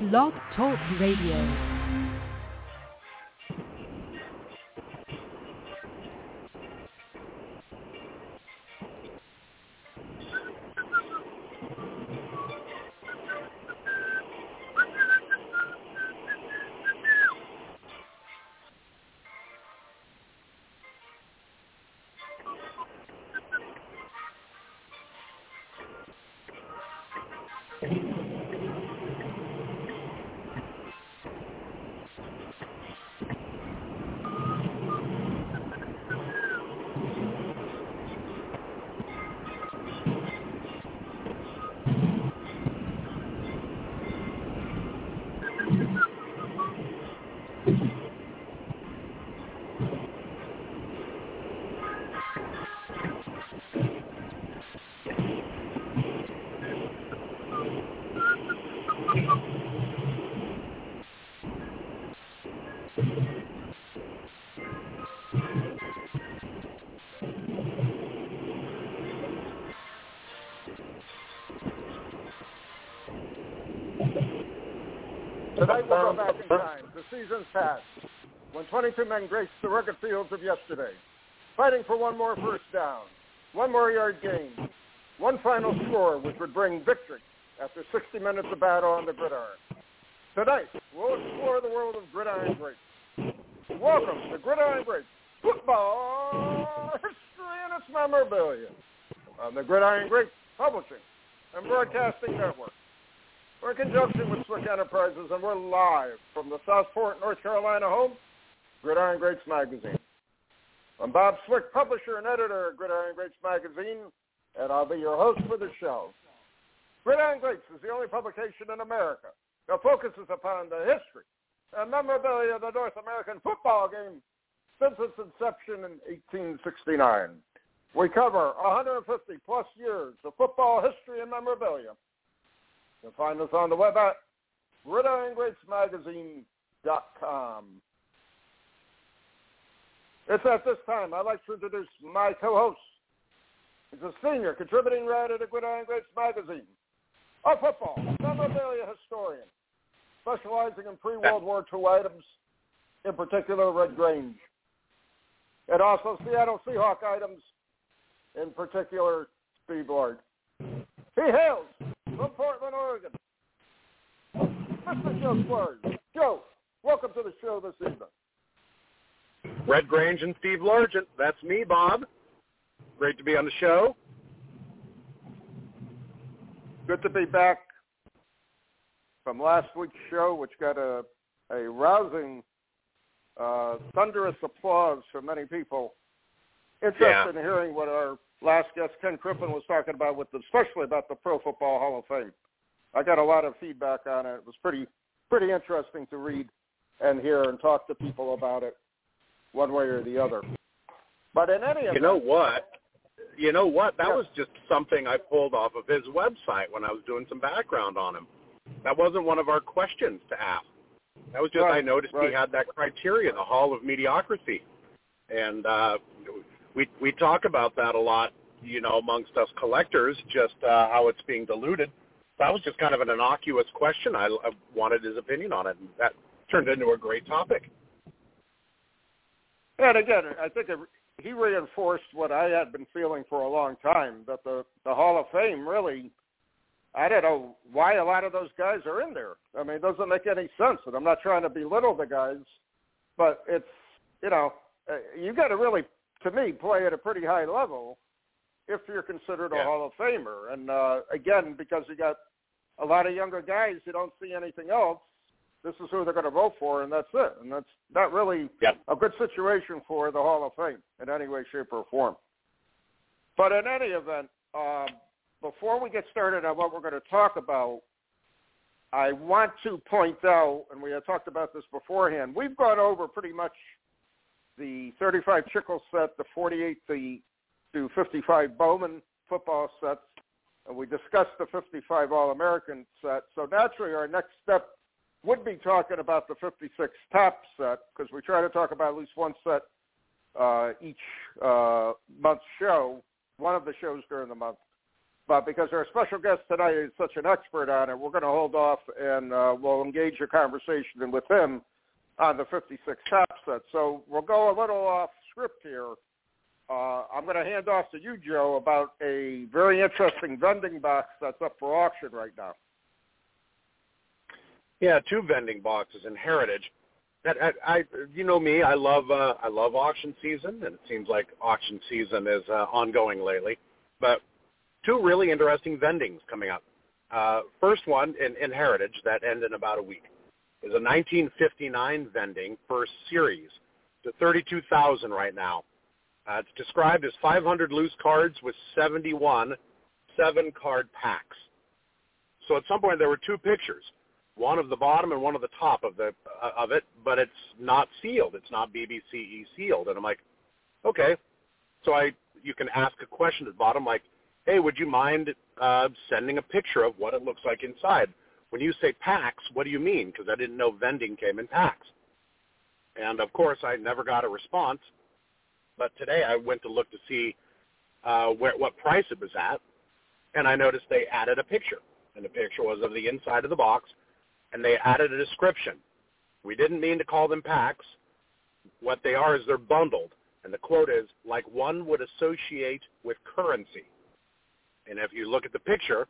Blog Talk Radio. Go back in time. The season's past. When 22 men graced the rugged fields of yesterday, fighting for one more first down, one more yard gain, one final score which would bring victory after 60 minutes of battle on the gridiron. Tonight, we'll explore the world of gridiron greats. Welcome to Gridiron Greats Football History and its Memorabilia on the Gridiron Greats Publishing and Broadcasting Network. We're in conjunction with Swick Enterprises, and we're live from the Southport, North Carolina home, Gridiron Greats Magazine. I'm Bob Swick, publisher and editor of Gridiron Greats Magazine, and I'll be your host for the show. Gridiron Greats is the only publication in America that focuses upon the history and memorabilia of the North American football game since its inception in 1869. We cover 150 plus years of football history and memorabilia you can find us on the web at gridirongreatsmagazine.com. It's at this time I'd like to introduce my co-host. He's a senior contributing writer to Gridiron Greats magazine, a football memorabilia historian, specializing in pre-World War II items, in particular Red Grange, and also Seattle Seahawk items, in particular Steve Largent. He hails from Portland, Oregon. Mr. Joe Squires. Joe, welcome to the show this evening. Red Grange and Steve Largent. That's me, Bob. Great to be on the show. Good to be back from last week's show, which got a, a rousing, uh, thunderous applause from many people interested Yeah. in hearing what our last guest Ken Crippen was talking about, with the, especially about the Pro Football Hall of Fame. I got a lot of feedback on it. It was pretty pretty interesting to read and hear and talk to people about it, one way or the other. But in any event, You know what? You know what? That Yeah. was just something I pulled off of his website when I was doing some background on him. That wasn't one of our questions to ask. That was just I noticed right. he had that criteria, the Hall of Mediocrity, and uh, we we talk about that a lot, you know, amongst us collectors, just uh, how it's being diluted. That was just kind of an innocuous question. I, I wanted his opinion on it, and that turned into a great topic. And again, I think it, he reinforced what I had been feeling for a long time that the the Hall of Fame really. I don't know why a lot of those guys are in there. I mean, it doesn't make any sense. And I'm not trying to belittle the guys, but it's you know uh, you got to really, to me, play at a pretty high level if you're considered a Yeah. Hall of Famer. And uh, again, because you got a lot of younger guys who don't see anything else, this is who they're going to vote for, and that's it. And that's not really a good situation for the Hall of Fame in any way, shape, or form. But in any event, um, before we get started on what we're going to talk about, I want to point out, and we had talked about this beforehand, we've gone over pretty much the 35 Chicle set, the 48 the, to 55 Bowman football sets, and we discussed the 55 All-American set. So naturally, our next step would be talking about the 56 Topps set because we try to talk about at least one set uh, each uh, month's show, one of the shows during the month. But because our special guest tonight is such an expert on it, we're going to hold off and uh, we'll engage a conversation with him on the 56 Topps set. So we'll go a little off script here. Uh, I'm going to hand off to you, Joe, about a very interesting vending box that's up for auction right now. Yeah, two vending boxes in Heritage. That I, I you know me, I love uh, I love auction season, and it seems like auction season is uh, ongoing lately. But two really interesting vendings coming up. Uh, first one in, in Heritage that end in about a week is a 1959 vending first series. It's at 32,000 right now. Uh, it's described as 500 loose cards with 71 seven card packs. So at some point there were two pictures, one of the bottom and one of the top of the uh, of it, but it's not sealed. It's not BBCE sealed. And I'm like, okay. So I you can ask a question at the bottom like, hey, would you mind uh, sending a picture of what it looks like inside? When you say packs, what do you mean? Because I didn't know vending came in packs. And of course, I never got a response. But today I went to look to see uh, where, what price it was at, and I noticed they added a picture. And the picture was of the inside of the box, and they added a description. We didn't mean to call them packs. What they are is they're bundled. And the quote is, like one would associate with currency. And if you look at the picture,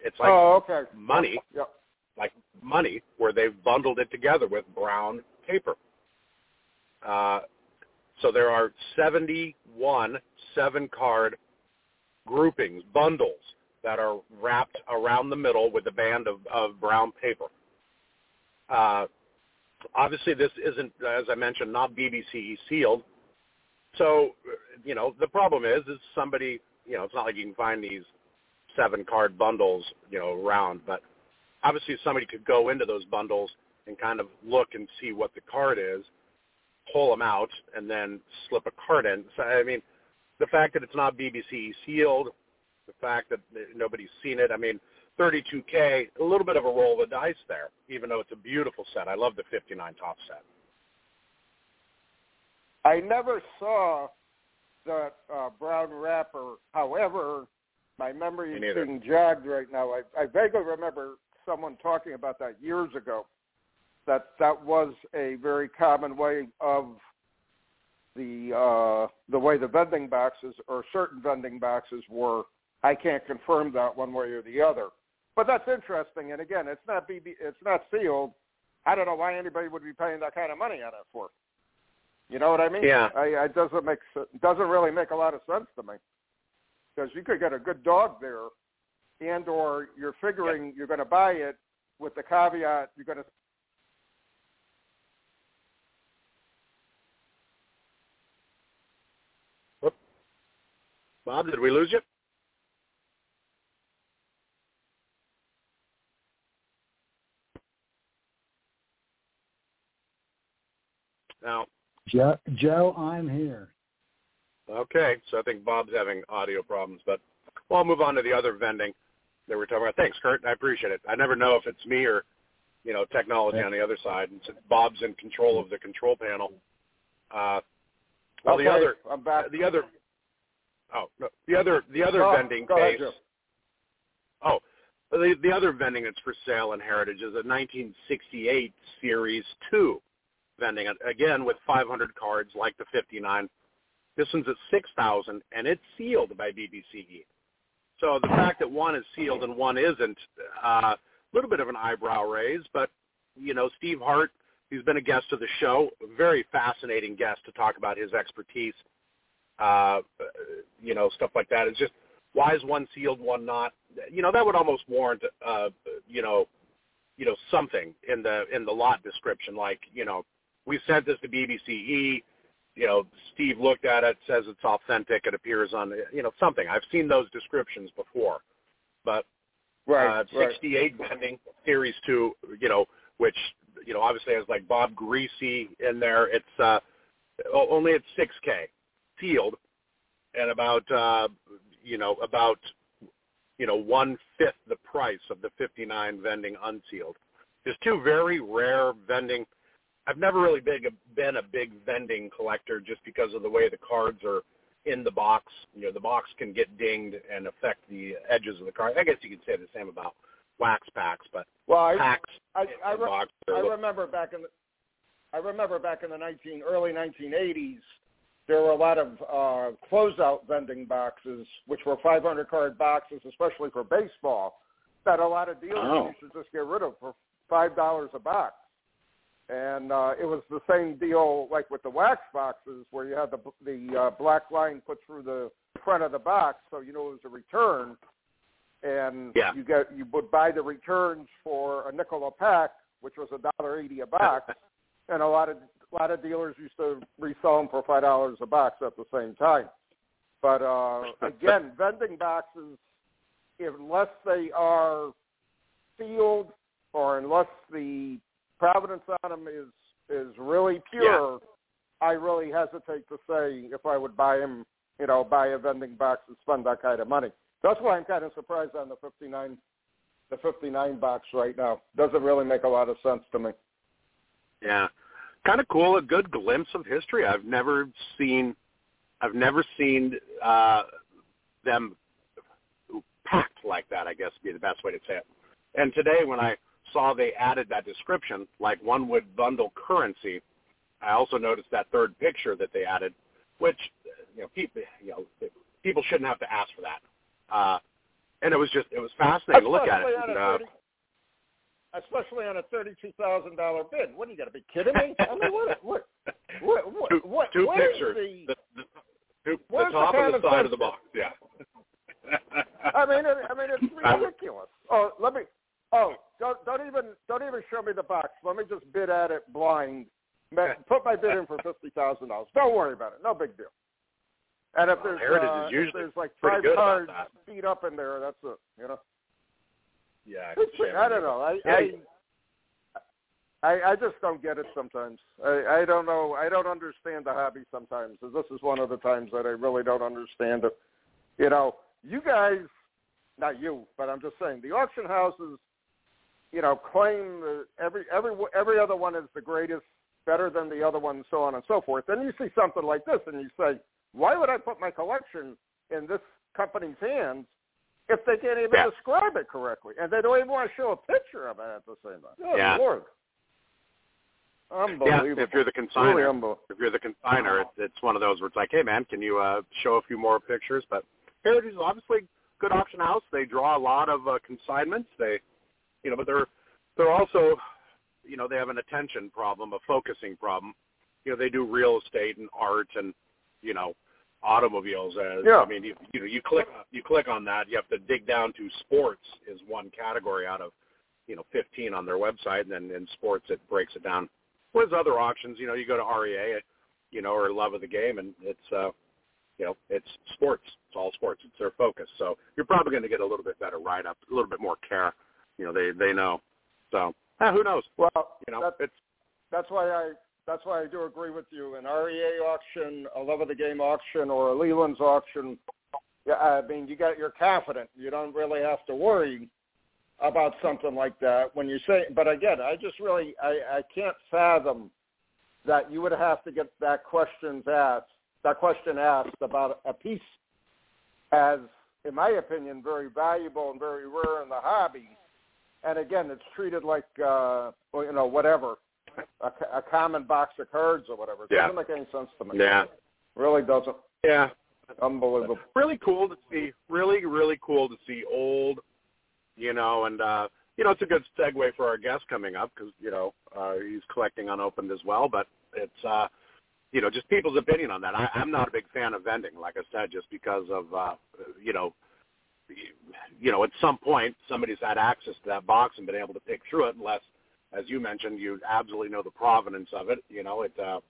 it's like oh, okay. money, yep. like money, where they've bundled it together with brown paper. Uh, so there are 71 seven-card groupings, bundles that are wrapped around the middle with a band of, of brown paper. Uh, obviously, this isn't, as I mentioned, not BBCE sealed. So, you know, the problem is, is somebody, you know, it's not like you can find these seven card bundles, you know, around. But obviously somebody could go into those bundles and kind of look and see what the card is, pull them out, and then slip a card in. So, I mean, the fact that it's not BBC sealed, the fact that nobody's seen it, I mean, 32K, a little bit of a roll of the dice there, even though it's a beautiful set. I love the 59 Topps set. I never saw the uh, brown wrapper. However, my memory is being jogged right now. I, I vaguely remember someone talking about that years ago. That that was a very common way of the uh, the way the vending boxes or certain vending boxes were. I can't confirm that one way or the other, but that's interesting. And again, it's not BB, it's not sealed. I don't know why anybody would be paying that kind of money on it for. You know what I mean? Yeah. I, it doesn't make doesn't really make a lot of sense to me because you could get a good dog there, and or you're figuring yep. you're going to buy it with the caveat you're going to. Oh. Bob, did we lose you? Now, Joe, Joe, I'm here. Okay, so I think Bob's having audio problems, but well, I'll move on to the other vending that we're talking about. Thanks, Kurt. I appreciate it. I never know if it's me or you know technology on the other side. And since Bob's in control of the control panel, uh, well, okay, the other, I'm back. the other, oh, no, the other, the other go, vending case. ahead, oh, the the other vending that's for sale in Heritage is a 1968 Series Two vending, again with 500 cards like the 59 this one's at 6000 and it's sealed by BBCE. So the fact that one is sealed and one isn't, a uh, little bit of an eyebrow raise, but, you know, Steve Hart, he's been a guest of the show, very fascinating guest to talk about his expertise, uh, you know, stuff like that. It's just, why is one sealed, one not? You know, that would almost warrant, uh, you know, you know, something in the in the lot description, like, you know, we sent this to BBCE you know, Steve looked at it, says it's authentic, it appears on, you know, something. I've seen those descriptions before, but Right, uh, right. 68 vending series two, you know, which you know obviously has like Bob Griese in there. It's uh, only at 6K sealed, and about uh, you know about you know one fifth the price of the 59 vending unsealed. There's two very rare vending. I've never really big, been a big vending collector just because of the way the cards are in the box. You know, the box can get dinged and affect the edges of the card. I guess you could say the same about wax packs, but Well, I packs I in I, the re- box I remember back in the I remember back in the 19 early 1980s there were a lot of uh closeout vending boxes which were 500 card boxes especially for baseball that a lot of dealers Oh. used to just get rid of for $5 a box. And uh it was the same deal like with the wax boxes where you had the the uh, black line put through the front of the box so you know it was a return and Yeah. you get you would buy the returns for a nickel a pack, which was a dollar eighty a box, and a lot of a lot of dealers used to resell them for five dollars a box at the same time. But uh, again, vending boxes, unless they are sealed or unless the provenance on them is is really pure, I really hesitate to say if I would buy them, you know, buy a vending box and spend that kind of money. That's why I'm kind of surprised on the 59, the 59 box right now. Doesn't really make a lot of sense to me. Yeah, kind of cool. A good glimpse of history. I've never seen, I've never seen uh, them packed like that. I guess would be the best way to say it. And today, when I saw they added that description, like one would bundle currency, I also noticed that third picture that they added, which you know people, you know, people shouldn't have to ask for that. Uh, and it was just, it was fascinating to look at it. Especially on And, a uh, 30 Especially on a thirty-two thousand dollar bid. What are you got to be kidding me? I mean, what, what, what, what, two, what, two what is pictures. the- The, the, two, the where's the top and the side of the box. Yeah. I mean, it, I mean, it's ridiculous. Oh, let me. Oh, don't don't even don't even show me the box. Let me just bid at it blind. Put my bid in for fifty thousand dollars. Don't worry about it. No big deal. And if Well, there's uh, if there's like five cards beat up in there, that's it. You know. yeah. It's- I don't know. I I, I I just don't get it sometimes. I I don't know. I don't understand the hobby sometimes. This is one of the times that I really don't understand it. You know, you guys, not you, but I'm just saying the auction houses, you know, claim that every every every other one is the greatest, better than the other one, so on and so forth. Then you see something like this, and you say, why would I put my collection in this company's hands if they can't even Yeah. describe it correctly, and they don't even want to show a picture of it at the same time. Good Yeah. Lord. Yeah, if you're the Really consigner, unbelievable. if you're the consigner, it's, it's one of those where it's like, hey man, can you uh, show a few more pictures? But Heritage is obviously a good auction house. They draw a lot of uh, consignments. They, you know, but they're they're also, you know, they have an attention problem, a focusing problem. You know, they do real estate and art and, you know, automobiles. As Yeah. I mean, you, you know, you click you click on that, you have to dig down to sports is one category out of, you know, 15 on their website, and then in sports it breaks it down. Whereas other auctions, you know, you go to REA, you know, or Love of the Game, and it's, uh, you know, it's sports. It's all sports. It's their focus. So you're probably going to get a little bit better write up, a little bit more care. You know, they they know. So eh, who knows? Well, You know, that, it's that's why I that's why I do agree with you. An REA auction, a love of the game auction, or a Lelands auction. Yeah, I mean, you got you're confident. You don't really have to worry about something like that when you say. But again, I just really I I can't fathom that you would have to get that questions asked that question asked about a piece as, in my opinion, very valuable and very rare in the hobby. And again, it's treated like uh, well, you know whatever a, a common box of cards or whatever. It Yeah. doesn't make any sense to me. yeah, Really doesn't. yeah. Unbelievable. really cool to see. Really, really cool to see old, you know, and uh, you know, it's a good segue for our guest coming up because you know uh, he's collecting unopened as well. But it's uh, you know just people's opinion on that. I, I'm not a big fan of vending, like I said, just because of uh, you know, you know, at some point somebody's had access to that box and been able to pick through it, unless, as you mentioned, you absolutely know the provenance of it. You know, it. Uh,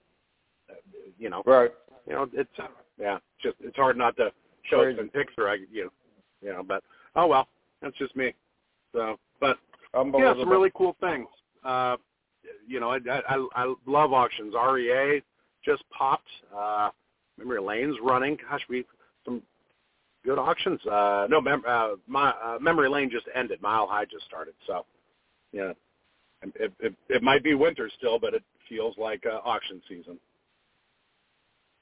you know, Right. you know, it's yeah, just it's hard not to show Crazy. in picture. I you know, you know, but oh well, that's just me. So, but yeah, some really cool things. Uh, you know, I, I I love auctions. REA just popped. Uh, memory lane's running. Gosh, we some good auctions. Uh, no, mem- uh, my uh, memory lane just ended. Mile High just started. So, yeah, it, it, it might be winter still, but it feels like uh, auction season.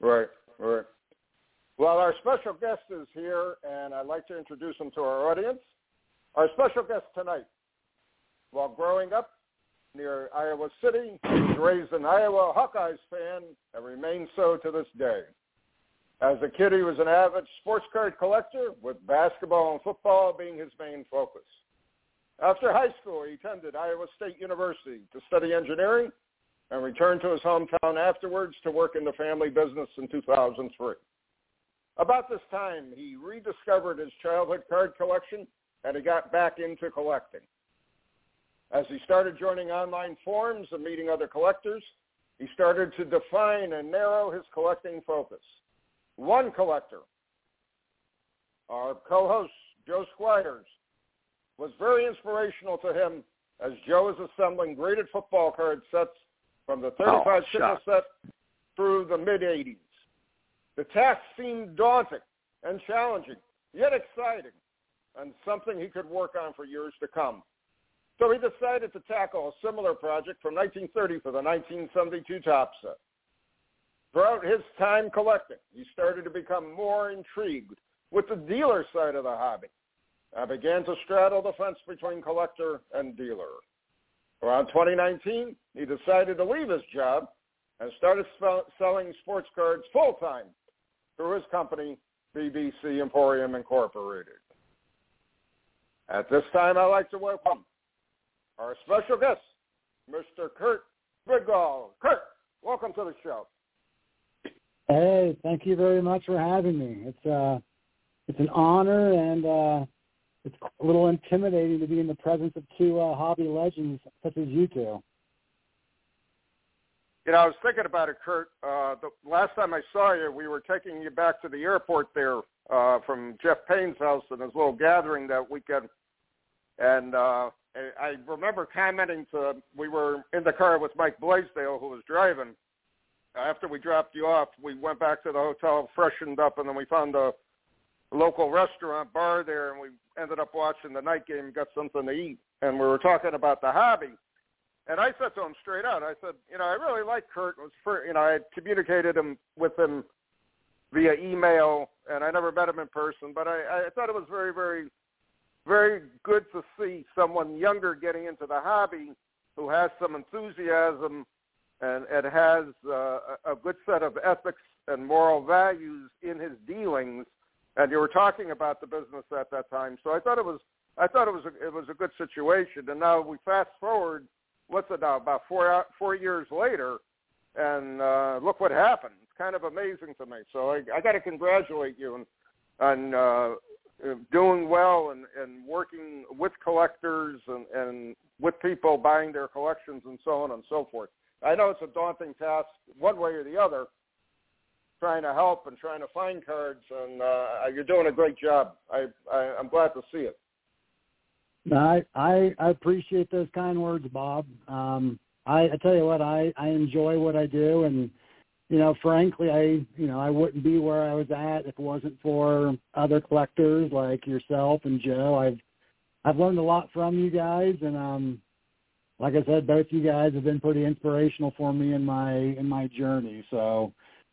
Right, right. Well, our special guest is here, and I'd like to introduce him to our audience. Our special guest tonight, while growing up near Iowa City, he was raised an Iowa Hawkeyes fan and remains so to this day. As a kid, he was an avid sports card collector, with basketball and football being his main focus. After high school, he attended Iowa State University to study engineering and returned to his hometown afterwards to work in the family business in 2003. About this time, he rediscovered his childhood card collection and he got back into collecting. As he started joining online forums and meeting other collectors, he started to define and narrow his collecting focus. One collector, our co-host Joe Squires, was very inspirational to him as Joe is assembling graded football card sets from the 35 oh, set through the mid-80s. The task seemed daunting and challenging, yet exciting, and something he could work on for years to come. So he decided to tackle a similar project from 1930 for the 1972 Topps set. Throughout his time collecting, he started to become more intrigued with the dealer side of the hobby. I began to straddle the fence between collector and dealer. Around 2019, he decided to leave his job and started sell- selling sports cards full-time through his company, BBC Emporium Incorporated. At this time, I'd like to welcome our special guest, Mr. Kurt Bridgall. Kurt, welcome to the show. Hey, thank you very much for having me. It's uh, it's an honor and uh, it's a little intimidating to be in the presence of two uh, hobby legends such as you two. You know, I was thinking about it, Kurt. Uh, the last time I saw you, we were taking you back to the airport there uh, from Jeff Payne's house and his little gathering that weekend. And uh, I remember commenting to, we were in the car with Mike Blaisdell, who was driving. After we dropped you off, we went back to the hotel, freshened up, and then we found a local restaurant bar there, and we ended up watching the night game, got something to eat, and we were talking about the hobby. And I said to him straight out, I said, you know, I really like Kurt. It was for, you know, I had communicated him with him via email, and I never met him in person, but I, I thought it was very, very, very good to see someone younger getting into the hobby who has some enthusiasm and, it has uh, a good set of ethics and moral values in his dealings. And you were talking about the business at that time, so I thought it was I thought it was a, it was a good situation. And now we fast forward what's it now about four four years later, and uh, look what happened. It's kind of amazing to me. So I, I got to congratulate you on on uh, doing well and, and working with collectors and, and with people buying their collections and so on and so forth. I know it's a daunting task one way or the other, trying to help and trying to find cards, and uh, you're doing a great job. I, I I'm glad to see it. I I, appreciate those kind words, Bob. Um, I, I tell you what, I I enjoy what I do, and you know, frankly, I you know I wouldn't be where I was at if it wasn't for other collectors like yourself and Joe. I've I've learned a lot from you guys, and um, like I said, both you guys have been pretty inspirational for me in my in my journey. So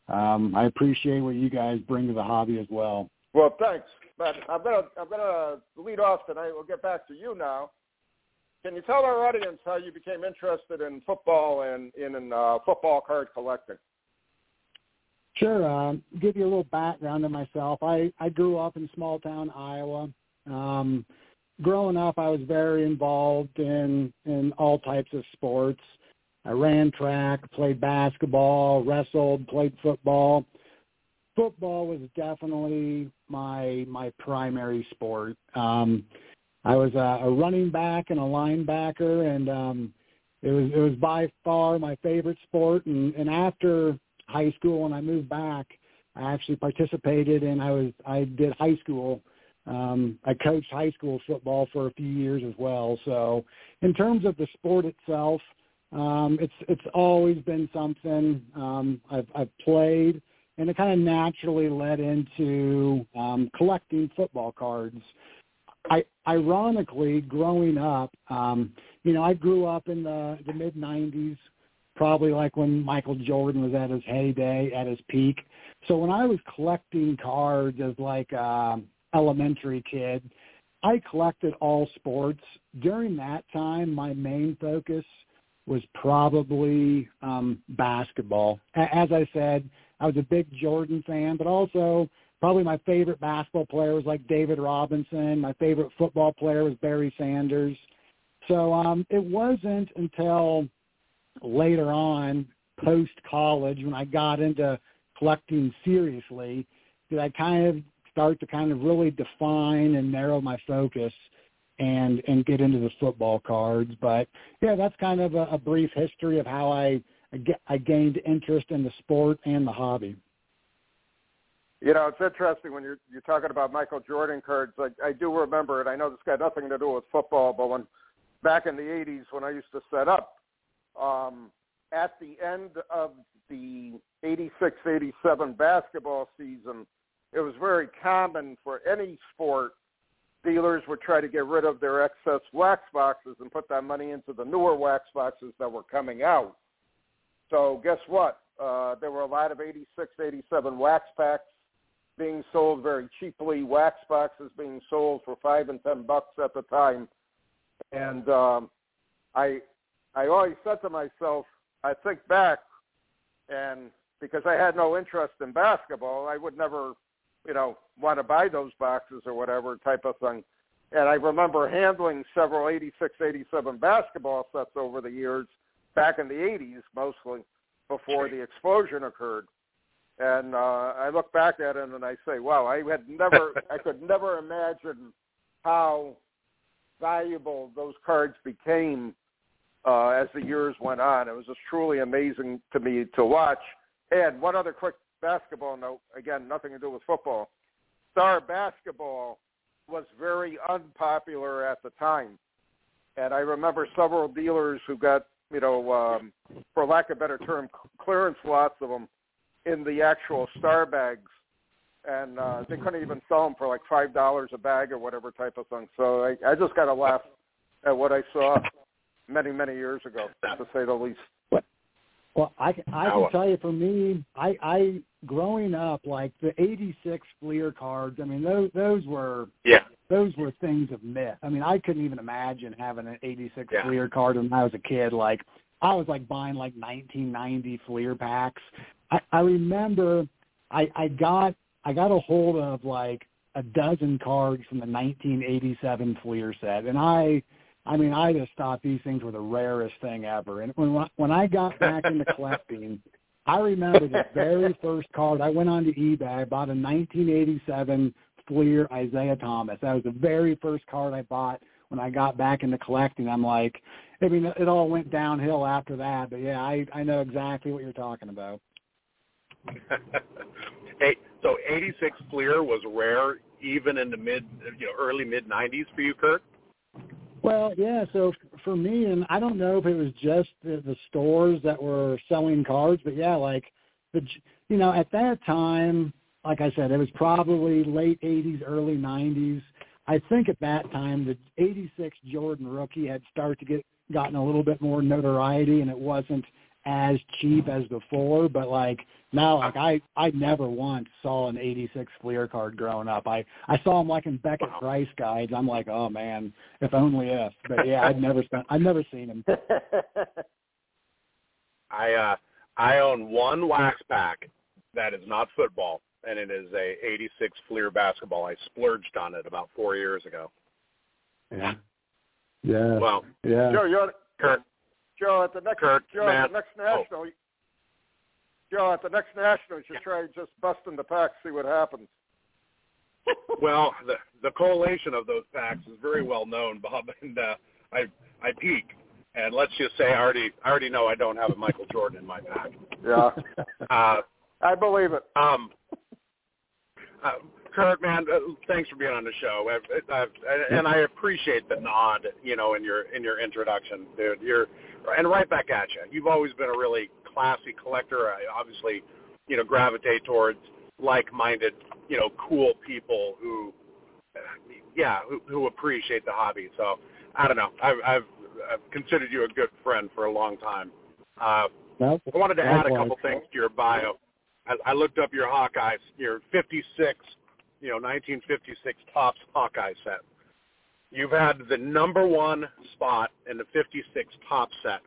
um, I appreciate what you guys bring to the hobby as well. Well, thanks. But I'm gonna I'm gonna lead off tonight. We'll get back to you now. Can you tell our audience how you became interested in football and in uh, football card collecting? Sure. Um, give you a little background on myself. I I grew up in small town Iowa. Um, growing up, I was very involved in in all types of sports. I ran track, played basketball, wrestled, played football football was definitely my my primary sport. Um, I was a, a running back and a linebacker, and um, it was it was by far my favorite sport. And, and after high school, when I moved back, I actually participated, and I was I did high school Um, I coached high school football for a few years as well. So in terms of the sport itself, um, it's it's always been something um, I've, I've played, and it kind of naturally led into um, collecting football cards. I ironically, growing up, um, you know, I grew up in the the mid '90s, probably like when Michael Jordan was at his heyday, at his peak. So when I was collecting cards as like a elementary kid, I collected all sports. During that time, my main focus was probably um, basketball. As I said, I was a big Jordan fan, but also probably my favorite basketball player was like David Robinson. My favorite football player was Barry Sanders. So um, it wasn't until later on, post college, when I got into collecting seriously, that I kind of start to kind of really define and narrow my focus and and get into the football cards. But yeah, that's kind of a, a brief history of how I I gained interest in the sport and the hobby. You know, it's interesting when you're you're talking about Michael Jordan cards. I, I do remember it. I know this got nothing to do with football, but when back in the '80s when I used to set up, um, at the end of the '86-'87 basketball season, it was very common for any sport dealers would try to get rid of their excess wax boxes and put that money into the newer wax boxes that were coming out. So guess what? Uh, there were a lot of 86, 87 wax packs being sold very cheaply, wax boxes being sold for five and ten bucks at the time. And um, I, I always said to myself, I think back, and because I had no interest in basketball, I would never you know, want to buy those boxes or whatever type of thing. And I remember handling several 86, 87 basketball sets over the years, back in the 80s mostly, before the explosion occurred. And uh, I look back at it and I say, wow, I had never, I could never imagine how valuable those cards became uh, as the years went on. It was just truly amazing to me to watch. And one other quick basketball note, again, nothing to do with football. Star basketball was very unpopular at the time. And I remember several dealers who got, you know, um, for lack of a better term, clearance lots of them in the actual star bags. And uh, they couldn't even sell them for like $5 a bag or whatever type of thing. So I, I just got to laugh at what I saw many, many years ago, to say the least. Well, I I can tell you for me, I I growing up like the '86 Fleer cards. I mean those those were yeah those were things of myth. I mean I couldn't even imagine having an '86 yeah. Fleer card when I was a kid. Like I was like buying like 1990 Fleer packs. I I remember I I got I got a hold of like a dozen cards from the 1987 Fleer set, and I I mean, I just thought these things were the rarest thing ever. And when when I got back into collecting, I remember the very first card. I went on to eBay. I bought a 1987 Fleer Isiah Thomas. That was the very first card I bought when I got back into collecting. I'm like, I mean, it all went downhill after that. But yeah, I I know exactly what you're talking about. hey, so 86 Fleer was rare even in the mid, you know, early mid 90s for you, Kurt. Well, yeah. So for me, and I don't know if it was just the, the stores that were selling cards, but yeah, like the, you know, at that time, like I said, it was probably late '80s, early '90s. I think at that time the '86 Jordan rookie had started to get gotten a little bit more notoriety, and it wasn't as cheap as before, but like now, like I, I never once saw an '86 Fleer card growing up. I, I saw them like in Beckett Price guides. I'm like, oh man, if only if. But yeah, I'd never, spent, I'd never seen them. I, uh, I own one wax pack that is not football, and it is a '86 Fleer basketball. I splurged on it about four years ago. Yeah. Yeah. Well, yeah. Joe, you're Kurt, Joe, at the next Kurt, Joe, Matt, at the next national, oh. Joe, at the next national, you should try just busting the pack, see what happens. well, the the collation of those packs is very well known, Bob, and uh, I I peek, and let's just say I already I already know I don't have a Michael Jordan in my pack. Yeah, uh, I believe it. Um, uh, Kurt, man, uh, thanks for being on the show, I've, I've, and I appreciate the nod, you know, in your in your introduction, dude. You're and right back at you. You've always been a really classy collector. I obviously, you know, gravitate towards like-minded, you know, cool people who, yeah, who, who appreciate the hobby. So I don't know. I've, I've, I've considered you a good friend for a long time. Uh, I wanted to add a couple things to your bio. I, I looked up your Hawkeyes, your 56, you know, 1956 Topps Hawkeye set. You've had the number one spot in the 56 top set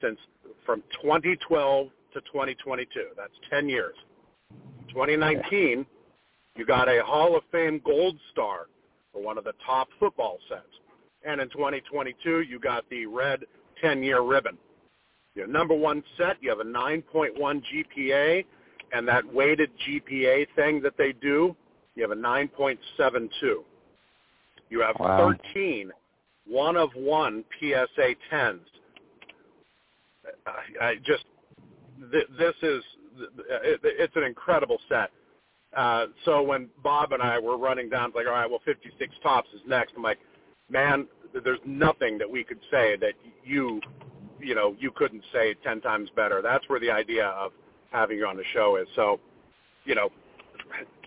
since from 2012 to 2022. That's 10 years. 2019, you got a Hall of Fame Gold Star for one of the top football sets. And in 2022, you got the red 10-year ribbon. Your number one set, you have a 9.1 GPA, and that weighted GPA thing that they do, you have a 9.72. You have wow. 13 one of one PSA 10s. I, I just th- this is it, it's an incredible set. Uh, so when Bob and I were running down, like, all right, well, 56 Topps is next. I'm like, man, there's nothing that we could say that you, you know, you couldn't say 10 times better. That's where the idea of having you on the show is. So, you know,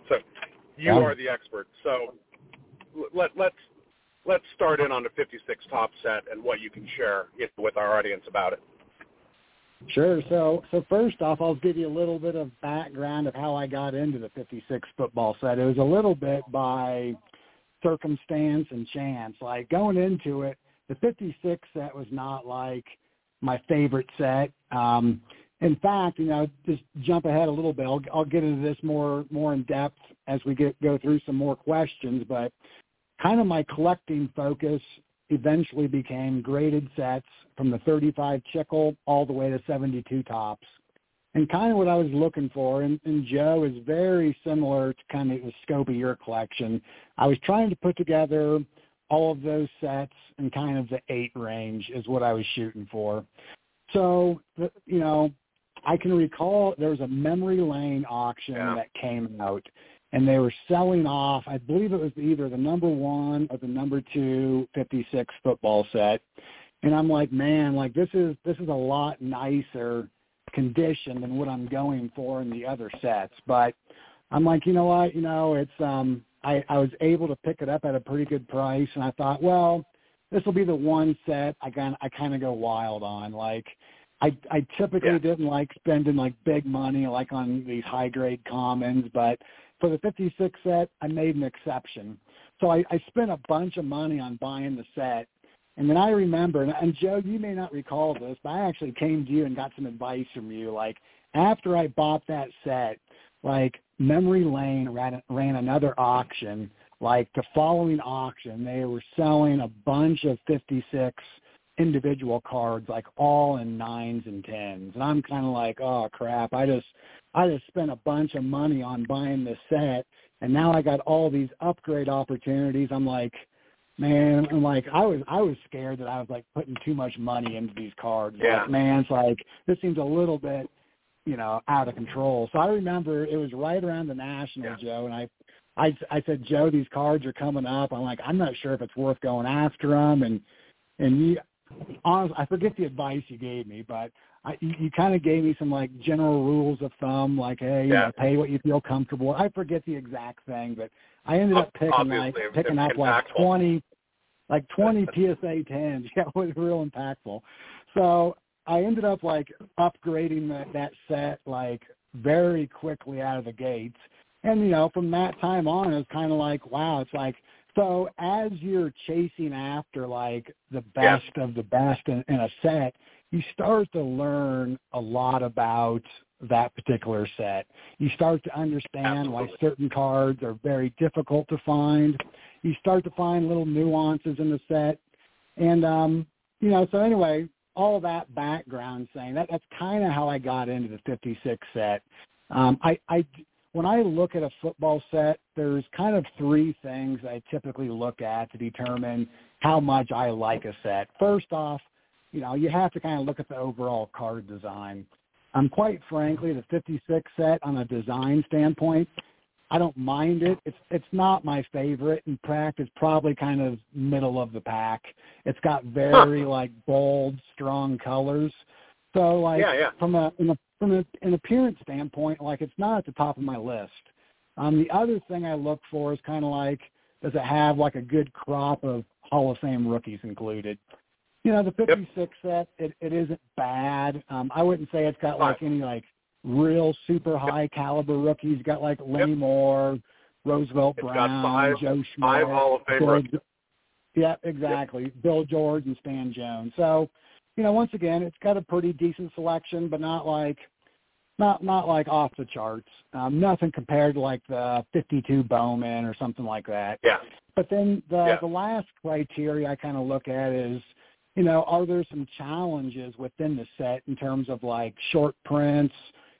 so you yeah. are the expert. So let, let's let's start in on the 56 Topps set and what you can share with our audience about it. Sure. So, so first off, I'll give you a little bit of background of how I got into the 56 football set. It was a little bit by circumstance and chance. Like going into it, the 56 set was not like my favorite set. Um, in fact, you know, just jump ahead a little bit. I'll, I'll get into this more more in depth as we get go through some more questions. But kind of my collecting focus eventually became graded sets from the 35 chicle all the way to 72 Topps. And kind of what I was looking for, and, and Joe is very similar to kind of the scope of your collection. I was trying to put together all of those sets in kind of the eight range is what I was shooting for. So, you know, I can recall there was a memory lane auction yeah. that came out and they were selling off, I believe it was either the number one or the number two 56 football set. And I'm like, man, like this is this is a lot nicer condition than what I'm going for in the other sets. But I'm like, you know what, you know, it's um I, I was able to pick it up at a pretty good price and I thought, well, this will be the one set I kind I kind of go wild on. Like I I typically yeah. didn't like spending like big money like on these high grade commons, but for the 56 set, I made an exception. So I, I spent a bunch of money on buying the set. And then I remember, and, and Joe, you may not recall this, but I actually came to you and got some advice from you. Like after I bought that set, like Memory Lane ran, ran another auction. Like the following auction, they were selling a bunch of 56 individual cards, like all in nines and tens. And I'm kind of like, oh crap, I just I just spent a bunch of money on buying this set, and now I got all these upgrade opportunities. I'm like, man, I'm like, I was I was scared that I was like putting too much money into these cards. Yeah. Like, man, it's like this seems a little bit, you know, out of control. So I remember it was right around the national, yeah. Joe, and I I I said, Joe, these cards are coming up. I'm like, I'm not sure if it's worth going after them, and and you, honestly, I forget the advice you gave me, but I, you, you kind of gave me some like general rules of thumb, like hey, yeah. you know, pay what you feel comfortable. I forget the exact thing, but I ended up picking Obviously, like picking up like twenty, like twenty PSA tens. Yeah, it was real impactful. So I ended up like upgrading that that set like very quickly out of the gates. And you know, from that time on, it was kind of like, wow, it's like so as you're chasing after like the best yeah. of the best in, in a set, you start to learn a lot about that particular set. You start to understand Absolutely. why certain cards are very difficult to find. You start to find little nuances in the set. And um, you know, so anyway, all that background saying that that's kind of how I got into the 56 set. Um, I, I when I look at a football set, there's kind of three things I typically look at to determine how much I like a set. First off, you know, you have to kind of look at the overall card design. Um, quite frankly, the 56 set on a design standpoint, I don't mind it. It's it's not my favorite. In practice, It's probably kind of middle of the pack. It's got very huh. like bold, strong colors. So like yeah, yeah. from a, in a from a, an appearance standpoint, like it's not at the top of my list. Um, the other thing I look for is kind of like does it have like a good crop of Hall of Fame rookies included? You know, the 56 yep. set, it, it isn't bad. Um, I wouldn't say it's got like any like real super high caliber rookies. Got like Lenny yep. Moore, Roosevelt it's Brown, five, Joe Schmidt. Five Hall of Fame Bill. Yeah, exactly. Yep. Bill George and Stan Jones. So, you know, once again, it's got a pretty decent selection, but not like not not like off the charts. Um, nothing compared to like the 52 Bowman or something like that. Yeah. But then the yeah. the last criteria I kind of look at is you know, are there some challenges within the set in terms of like short prints,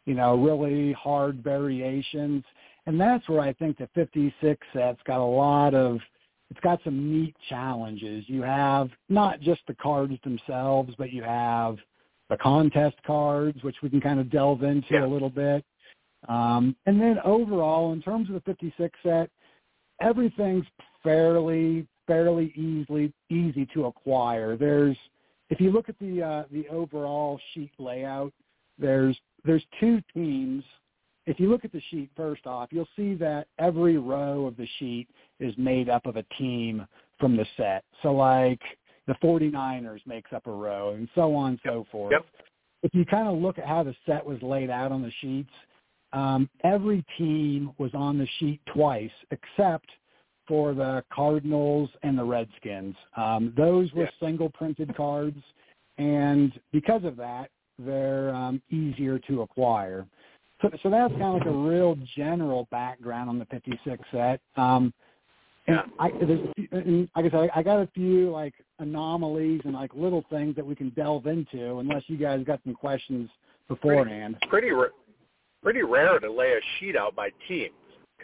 you know, really hard variations? And that's where I think the 56 set's got a lot of, it's got some neat challenges. You have not just the cards themselves, but you have the contest cards, which we can kind of delve into yeah. a little bit. Um, and then overall, in terms of the 56 set, everything's fairly fairly easily easy to acquire. There's if you look at the uh, the overall sheet layout, there's there's two teams. If you look at the sheet first off, you'll see that every row of the sheet is made up of a team from the set. So like the 49ers makes up a row and so on and yep. so forth. Yep. If you kind of look at how the set was laid out on the sheets, um, every team was on the sheet twice except – for the Cardinals and the Redskins. Um, those were yeah. single printed cards, and because of that, they're um, easier to acquire. So, so that's kind of like a real general background on the 56 set. Um, and. I, there's, and like I said, I got a few like anomalies and like little things that we can delve into, unless you guys got some questions beforehand. Pretty, pretty, pretty rare to lay a sheet out by team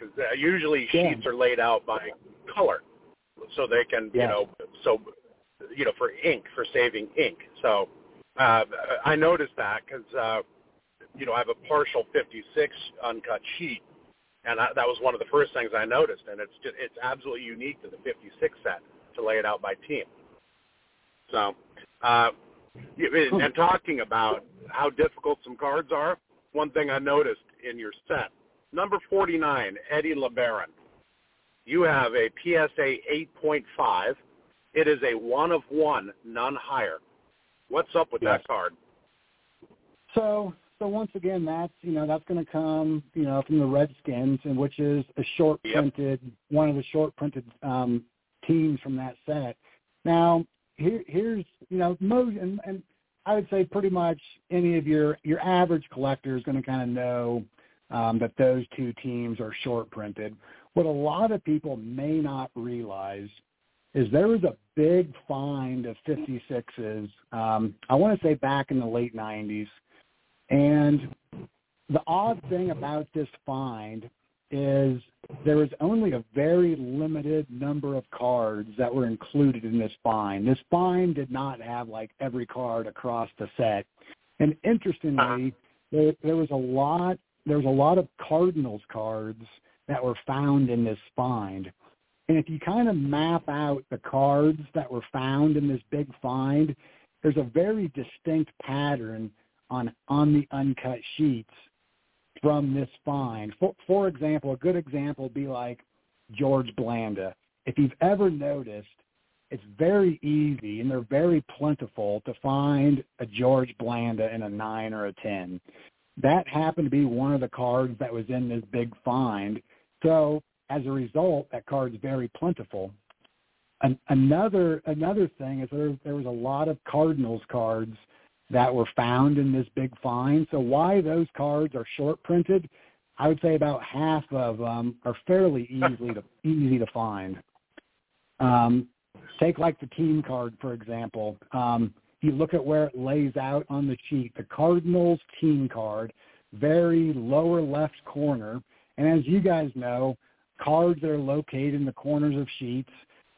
because uh, usually yeah. sheets are laid out by color, so they can yeah. you know so you know for ink for saving ink. So uh, I noticed that because uh, you know I have a partial 56 uncut sheet, and I, that was one of the first things I noticed, and it's just, it's absolutely unique to the 56 set to lay it out by team. So, uh, and talking about how difficult some cards are, one thing I noticed in your set Number 49, Eddie LeBaron. You have a PSA 8.5. It is a one of one, none higher. What's up with yes. that card? So, so once again, that's you know that's going to come you know from the Redskins, and which is a short printed yep. one of the short printed um, teams from that set. Now, here, here's you know most and, and I would say pretty much any of your your average collector is going to kind of know um, that those two teams are short printed. What a lot of people may not realize is there was a big find of 56s, um, I want to say back in the late 90s. And the odd thing about this find is there was only a very limited number of cards that were included in this find. This find did not have like every card across the set. And interestingly, uh-huh. there, there was a lot there's a lot of Cardinals cards that were found in this find. And if you kind of map out the cards that were found in this big find, there's a very distinct pattern on on the uncut sheets from this find. For, for example, a good example would be like George Blanda. If you've ever noticed, it's very easy and they're very plentiful to find a George Blanda in a 9 or a 10 that happened to be one of the cards that was in this big find. So as a result, that card's very plentiful. An, another another thing is there there was a lot of Cardinals cards that were found in this big find. So why those cards are short printed, I would say about half of them are fairly easily to easy to find. Um, take like the team card for example. Um, you look at where it lays out on the sheet, the Cardinals team card, very lower left corner. And as you guys know, cards that are located in the corners of sheets,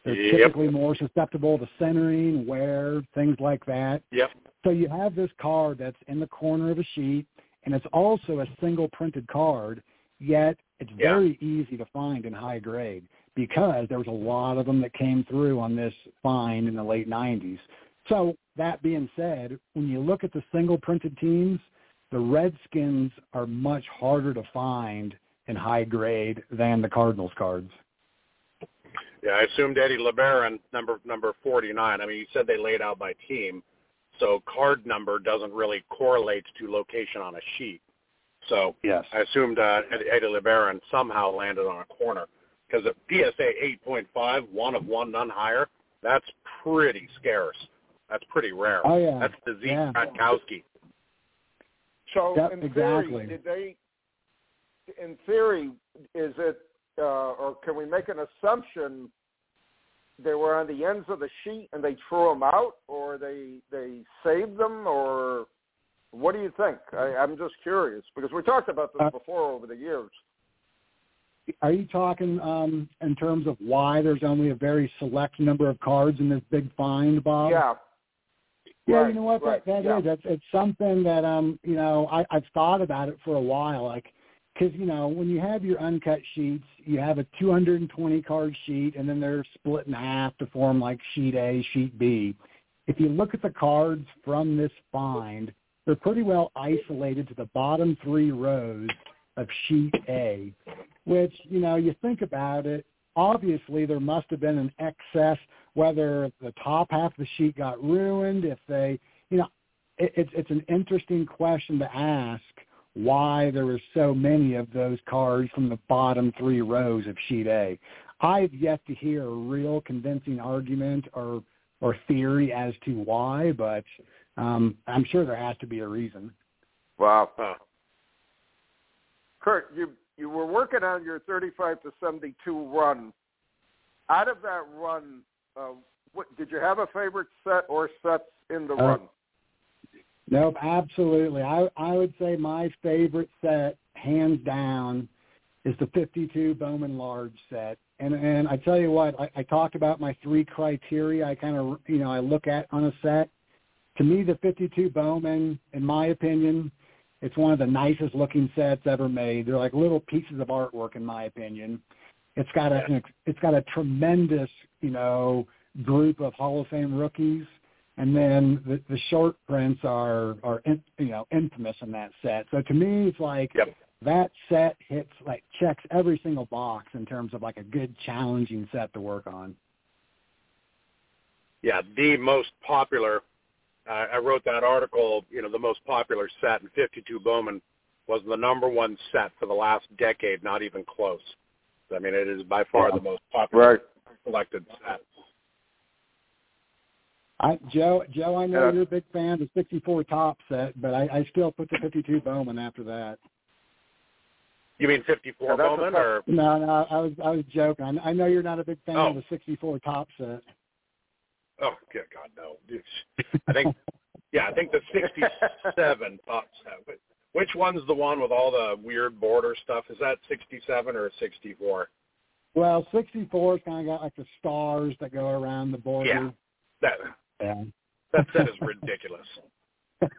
they're yep. typically more susceptible to centering, wear, things like that. Yep. So you have this card that's in the corner of a sheet, and it's also a single printed card. Yet it's Yeah. very easy to find in high grade because there was a lot of them that came through on this find in the late 90s. So that being said, when you look at the single printed teams, the Redskins are much harder to find in high grade than the Cardinals cards. Yeah, I assumed Eddie LeBaron, number number 49. I mean, you said they laid out by team, so card number doesn't really correlate to location on a sheet. So Yes. I assumed uh, Eddie Eddie LeBaron somehow landed on a corner because a PSA 8.5, one of one, none higher, that's pretty scarce. That's pretty rare. Oh yeah. That's the Zeke Yeah. Bratkowski. So Yep, in exactly. theory, did they? In theory, is it, uh, or can we make an assumption they were on the ends of the sheet and they threw them out, or they they saved them, or what do you think? I, I'm just curious because we talked about this Uh, before over the years. Are you talking um, in terms of why there's only a very select number of cards in this big find, Bob? yeah. Yeah, Right, you know what? right, That, that yeah. is. That's it's something that um, you know, I, I've thought about it for a while. Like, because you know, when you have your uncut sheets, you have a 220 card sheet, and then they're split in half to form like sheet A, sheet B. If you look at the cards from this find, they're pretty well isolated to the bottom three rows of sheet A, which you know, you think about it. Obviously, there must have been an excess whether the top half of the sheet got ruined, if they, you know, it, it's it's an interesting question to ask why there were so many of those cards from the bottom three rows of sheet A. I've yet to hear a real convincing argument or or theory as to why, but um, I'm sure there has to be a reason. Wow. Kurt, you you were working on your 35 to 72 run. Out of that run, uh, what, did you have a favorite set or sets in the Uh, run? Nope, absolutely. I I would say my favorite set, hands down, is the 52 Bowman Large set. And and I tell you what, I, I talked about my three criteria. I kind of you know I look at on a set. To me, the 52 Bowman, in my opinion, it's one of the nicest looking sets ever made. They're like little pieces of artwork, in my opinion. It's got a it's got a tremendous you know group of Hall of Fame rookies and then the, the short prints are are in, you know infamous in that set. So to me, it's like Yep. that set hits like checks every single box in terms of like a good challenging set to work on. Yeah, the most popular. Uh, I wrote that article. You know, the most popular set in 52 Bowman was the number one set for the last decade. Not even close. I mean, it is by far Yeah. the most popular Right. selected set. I, Joe, Joe, I know Yeah. you're a big fan of the 64 Topps set, but I, I still put the 52 Bowman after that. You mean 54 Yeah, Bowman or? No, no, I was I was joking. I, I know you're not a big fan Oh. of the 64 Topps set. Oh, good God, no. I think, yeah, I think the 67 Topps set. Wh- Which one's the one with all the weird border stuff? Is that 67 or 64? Well, 64's kind of got like the stars that go around the border. Yeah. That Yeah. that set is ridiculous.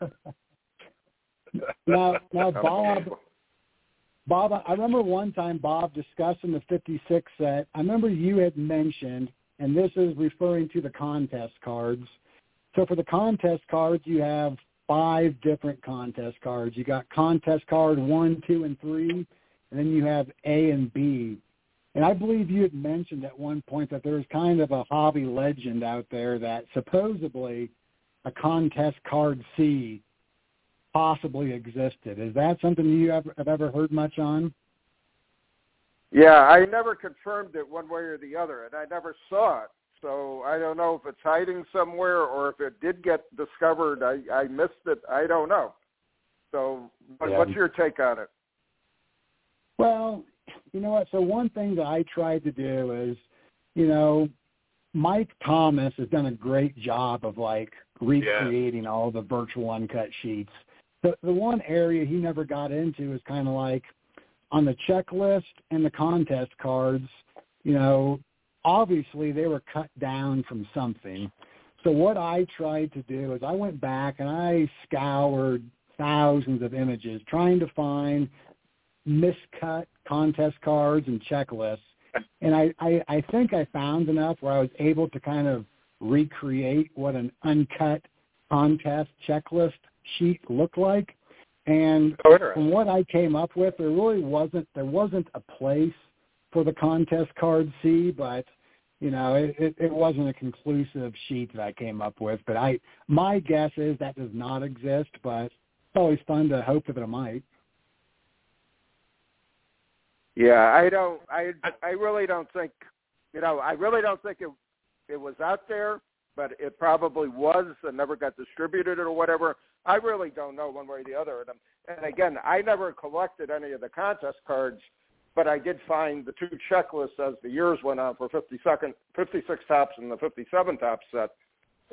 now, now, Bob, Bob, I remember one time Bob discussing the 56 set. I remember you had mentioned, and this is referring to the contest cards. So for the contest cards, you have five different contest cards. You got contest card one, two, and three, and then you have A and B. And I believe you had mentioned at one point that there was kind of a hobby legend out there that supposedly a contest card C possibly existed. Is that something you have, have ever heard much on? Yeah, I never confirmed it one way or the other, and I never saw it. So I don't know if it's hiding somewhere or if it did get discovered. I, I missed it. I don't know. So Yeah. what's your take on it? Well, you know what? So one thing that I tried to do is, you know, Mike Thomas has done a great job of like recreating all the virtual uncut sheets. The the one area he never got into is kind of like on the checklist and the contest cards, you know, obviously they were cut down from something. So what I tried to do is I went back and I scoured thousands of images trying to find miscut contest cards and checklists. And I, I, I think I found enough where I was able to kind of recreate what an uncut contest checklist sheet looked like. And Oh, from what I came up with, there really wasn't there wasn't a place for the contest card C, but you know it, it, it wasn't a conclusive sheet that I came up with. But I my guess is that does not exist, but it's always fun to hope that it might. Yeah, I don't. I I really don't think. You know, I really don't think it it was out there, but it probably was and never got distributed or whatever. I really don't know one way or the other. And, and again, I never collected any of the contest cards, but I did find the two checklists as the years went on for 52nd, 56 Topps and the 57 Topps set,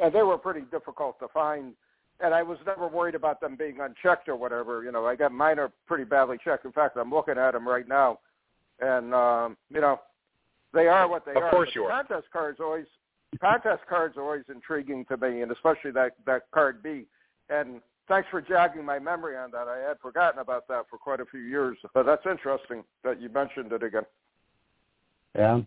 and they were pretty difficult to find. And I was never worried about them being unchecked or whatever. You know, I got mine are pretty badly checked. In fact, I'm looking at them right now, and um, you know, they are what they Of are. Of course you are. Contest cards always contest cards are always intriguing to me, and especially that that card B. And thanks for jogging my memory on that. I had forgotten about that for quite a few years. But that's interesting that you mentioned it again. Yeah.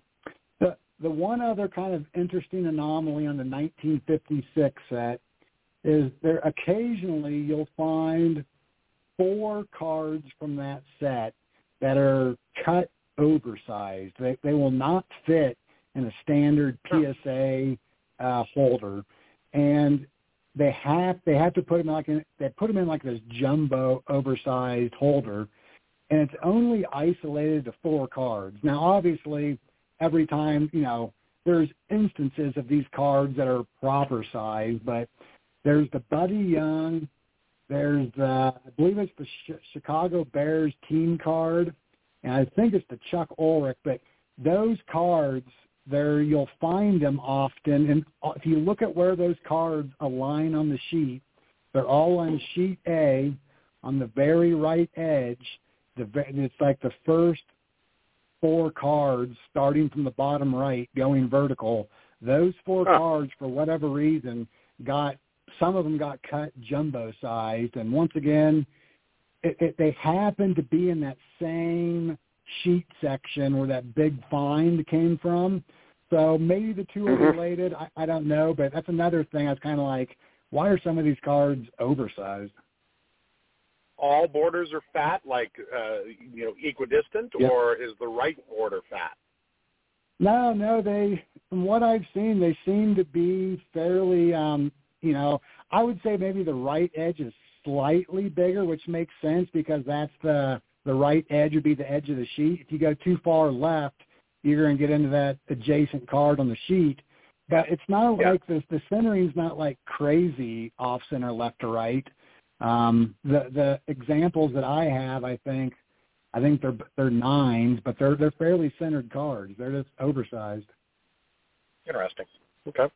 The the one other kind of interesting anomaly on the 1956 set is there occasionally you'll find four cards from that set that are cut oversized. They they will not fit in a standard PSA uh, holder, and they have they have to put them like in, they put them in like this jumbo oversized holder, and it's only isolated to four cards. Now, obviously, every time you know there's instances of these cards that are proper size, but there's the Buddy Young, there's the I believe it's the Ch- Chicago Bears team card, and I think it's the Chuck Ulrich. But those cards, there you'll find them often, and uh, if you look at where those cards align on the sheet, they're all on sheet A, on the very right edge. The it's like the first four cards starting from the bottom right going vertical. Those four Huh. cards, for whatever reason, got some of them got cut jumbo sized, and once again, it, it, they happen to be in that same sheet section where that big find came from. So maybe the 2 are Mhm. related. I, I don't know, but that's another thing. I was kind of like, why are some of these cards oversized? All borders are fat, like uh, you know, equidistant, Yep. or is the right border fat? No, no, they from what I've seen, they seem to be fairly um, you know, I would say maybe the right edge is slightly bigger, which makes sense because that's the the right edge would be the edge of the sheet. If you go too far left, you're going to get into that adjacent card on the sheet. But it's not Yeah. like the the centering's not like crazy off center left to right. Um, the the examples that I have, I think, I think they're they're nines, but they're they're fairly centered cards. They're just oversized, Interesting. Okay.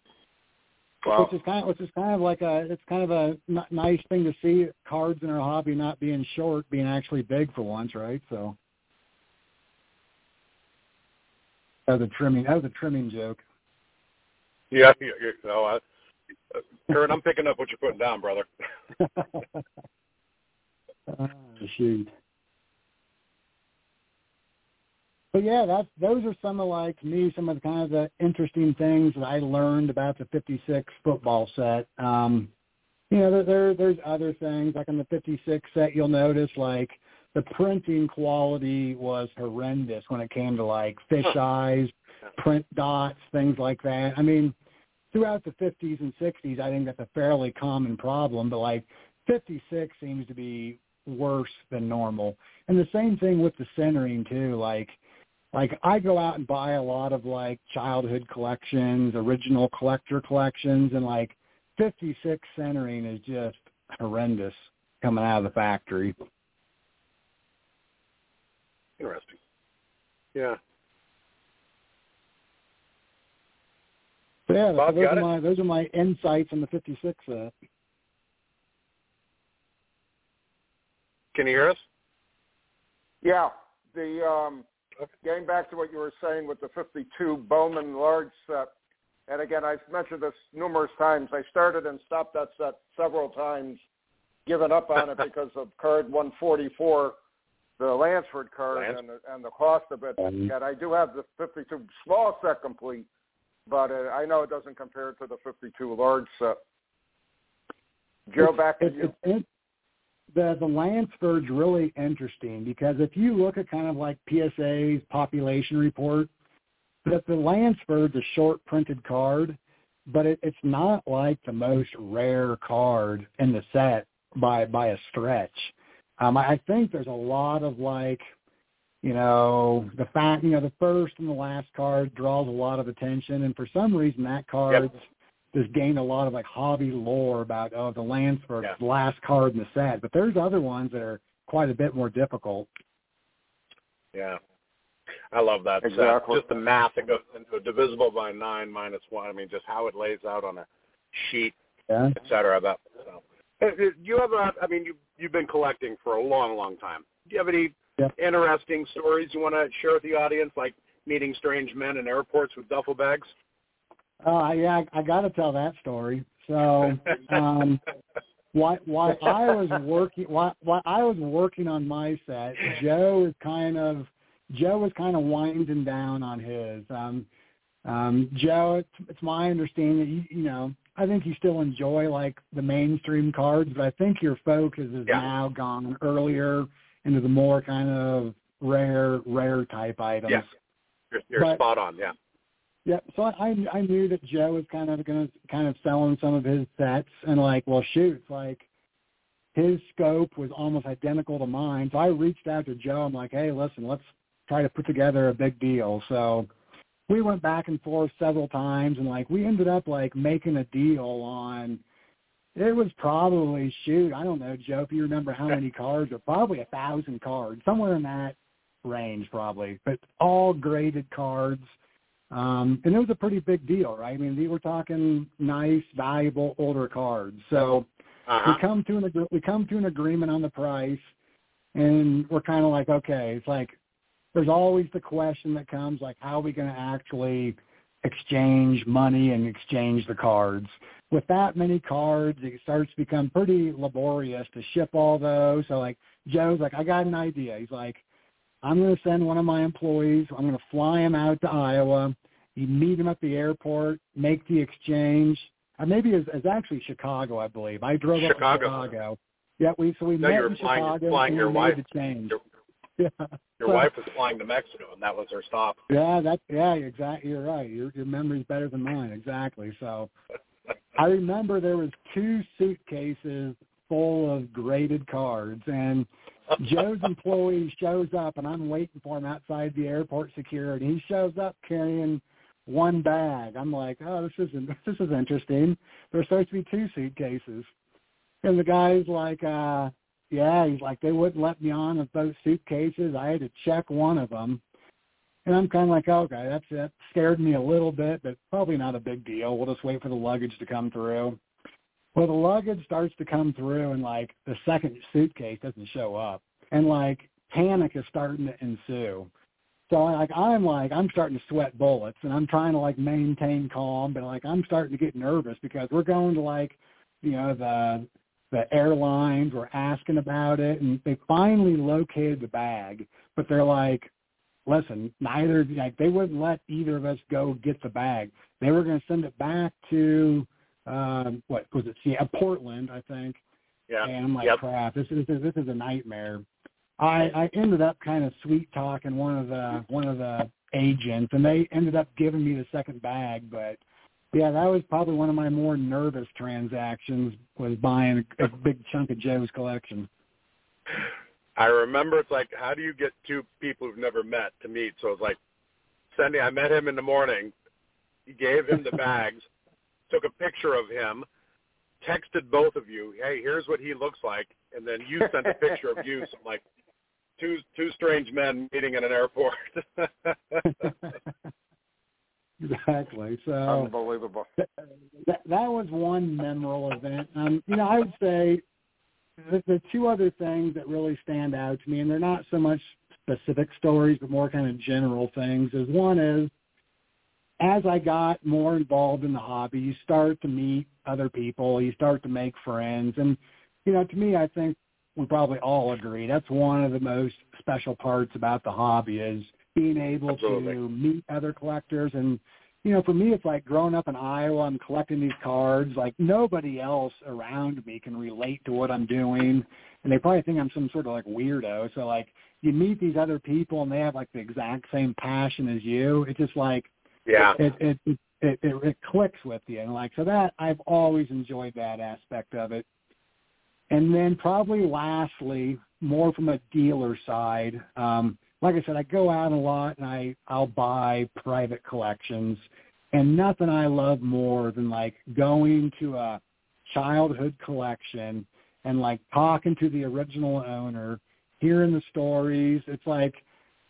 Well, which is kind of which is kind of like a it's kind of a n- nice thing to see cards in our hobby not being short, being actually big for once, right? So. That was a trimming. That was a trimming joke. yeah, yeah, yeah no, I, Kurt, I'm picking up what you're putting down, brother. Ah, shoot. But yeah, that's those are some of like to me some of the kind of the interesting things that I learned about the '56 football set. Um, you know, there, there there's other things like in the '56 set. You'll notice like the printing quality was horrendous when it came to like fish eyes, print dots, things like that. I mean, throughout the 50s and 60s, I think that's a fairly common problem. But like 56 seems to be worse than normal. And the same thing with the centering too. Like like I go out and buy a lot of like childhood collections, original collector collections and like 56 centering is just horrendous coming out of the factory. Interesting. Yeah. So yeah, Bob, those are it? my those are my insights on the 56 set. Can you hear us? Yeah, the um, getting back to what you were saying with the 52 Bowman large set, and again, I've mentioned this numerous times. I started and stopped that set several times, given up on it because of card 144 the Lansford card Lans- and the, and the cost of it. Um, Yet I do have the 52 small set complete, but uh, I know it doesn't compare to the 52 large set. Joe, back to you. it's the the Lansford's really interesting because if you look at kind of like PSA's population report, that the Lansford's a short printed card, but it, it's not like the most rare card in the set by by a stretch. Um, I I think there's a lot of like, you know, the fact you know the first and the last card draws a lot of attention, and for some reason that card just gained a lot of like hobby lore about oh the Lansford Yeah. last card in the set, but there's other ones that are quite a bit more difficult. Yeah. I love that. set. Exactly. Just the math that goes into a divisible by nine minus one. I mean, just how it lays out on a sheet, Yeah. et cetera. About so. You have a. I mean, you you've been collecting for a long, long time. Do you have any Yeah. interesting stories you want to share with the audience, like meeting strange men in airports with duffel bags? Uh, yeah, I, I got to tell that story. So, um, while, while I was working, while, while I was working on my set, Joe is kind of, Joe was kind of winding down on his. Um, um, Joe, it's, it's my understanding that you, you know, I think you still enjoy like the mainstream cards, but I think your focus has Yeah. now gone earlier into the more kind of rare, rare type items. Yeah. You're, you're But- spot on. Yeah. Yeah, so I I knew that Joe was kind of to kind of selling some of his sets, and like, well, shoot, like his scope was almost identical to mine. So I reached out to Joe. I'm like, hey, listen, let's try to put together a big deal. So we went back and forth several times, and like we ended up like making a deal on. It was probably shoot, I don't know, Joe, if you remember how many cards, or probably a thousand cards, somewhere in that range, probably, but all graded cards. Um, and it was a pretty big deal, right? I mean, we were talking nice, valuable, older cards. So Uh-huh. we come to an we come to an agreement on the price, and we're kind of like, okay, it's like there's always the question that comes like, how are we going to actually exchange money and exchange the cards? With that many cards, it starts to become pretty laborious to ship all those. So like Joe's like, I got an idea. He's like, I'm going to send one of my employees. I'm going to fly him out to Iowa. You meet him at the airport, make the exchange. Uh, maybe it's, it's actually Chicago, I believe. I drove up Chicago. to Chicago. Yeah, we so we No, met in flying- Chicago flying your wife. made the change. Your- yeah. Your So- wife was flying to Mexico, and that was her stop. Yeah, that yeah, exactly. You're right. Your your memory's better than mine. Exactly. So I remember there was two suitcases full of graded cards, and Joe's employee shows up, and I'm waiting for him outside the airport security. He shows up carrying one bag. I'm like, oh, this isn't this is interesting. There's supposed to be two suitcases, and the guy's like, uh, yeah, he's like, they wouldn't let me on with both suitcases. I had to check one of them. And I'm kind of like, okay, that's it. Scared me a little bit, but probably not a big deal. We'll just wait for the luggage to come through. Well, the luggage starts to come through, and like the second suitcase doesn't show up, and like panic is starting to ensue. So like I'm like I'm starting to sweat bullets, and I'm trying to like maintain calm, but like I'm starting to get nervous because we're going to like, you know, the the airlines were asking about it, and they finally located the bag, but they're like, listen, neither like they wouldn't let either of us go get the bag. They were going to send it back to um what was it? Yeah, Portland, I think. Yeah. And I'm like, Yep. crap, this is this is a nightmare. I I ended up kind of sweet talking one of the one of the agents, and they ended up giving me the second bag. But yeah, that was probably one of my more nervous transactions was buying a, a big chunk of Joe's collection. I remember it's like, how do you get two people who've never met to meet? So it's like, sending. I met him in the morning, He gave him the bags, took a picture of him, texted both of you, hey, here's what he looks like, and then you sent a picture of you. So I'm like, two two strange men meeting in an airport. exactly. So Unbelievable. that, that was one memorable event. Um, you know, I would say the, the two other things that really stand out to me, and they're not so much specific stories, but more kind of general things, is one is as I got more involved in the hobby, you start to meet other people, you start to make friends, and you know, to me, I think we probably all agree that's one of the most special parts about the hobby is being able Absolutely. to meet other collectors. And you know for me it's like growing up in iowa i'm collecting these cards like nobody else around me can relate to what i'm doing. And they probably think i'm some sort of like weirdo. So like you meet these other people and they have like the exact same passion as you. It's just like Yeah. it it it it, it, clicks with you and like so that I've always enjoyed that aspect of it. And then probably lastly, more from a dealer side, um, like I said, I go out a lot and I I'll buy private collections, and nothing I love more than like going to a childhood collection and like talking to the original owner, hearing the stories. It's like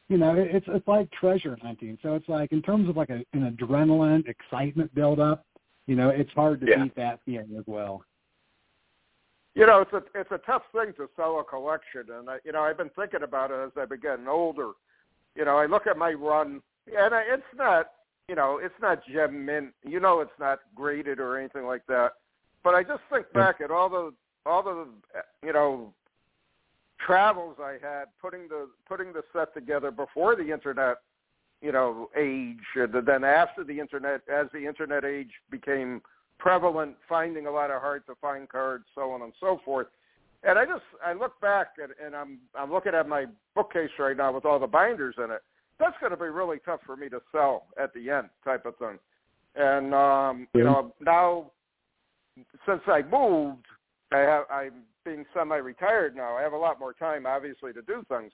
you know, it- it's it's like treasure hunting. So it's like in terms of like a, an adrenaline, excitement build up, you know, it's hard to Yeah. beat that feeling as well. You know, it's a it's a tough thing to sell a collection, and I, you know, I've been thinking about it as I've been getting older. You know, I look at my run, and I, it's not, you know, it's not gem mint. You know, it's not graded or anything like that. But I just think back at all the all the, you know, travels I had putting the putting the set together before the internet, you know, age, then after the internet, as the internet age became prevalent, finding a lot of hard to find cards, so on and so forth. And I just I look back and, and I'm I'm looking at my bookcase right now with all the binders in it. That's going to be really tough for me to sell at the end, type of thing. And um, you know now, since I moved, I have I'm being semi-retired now. I have a lot more time, obviously, to do things,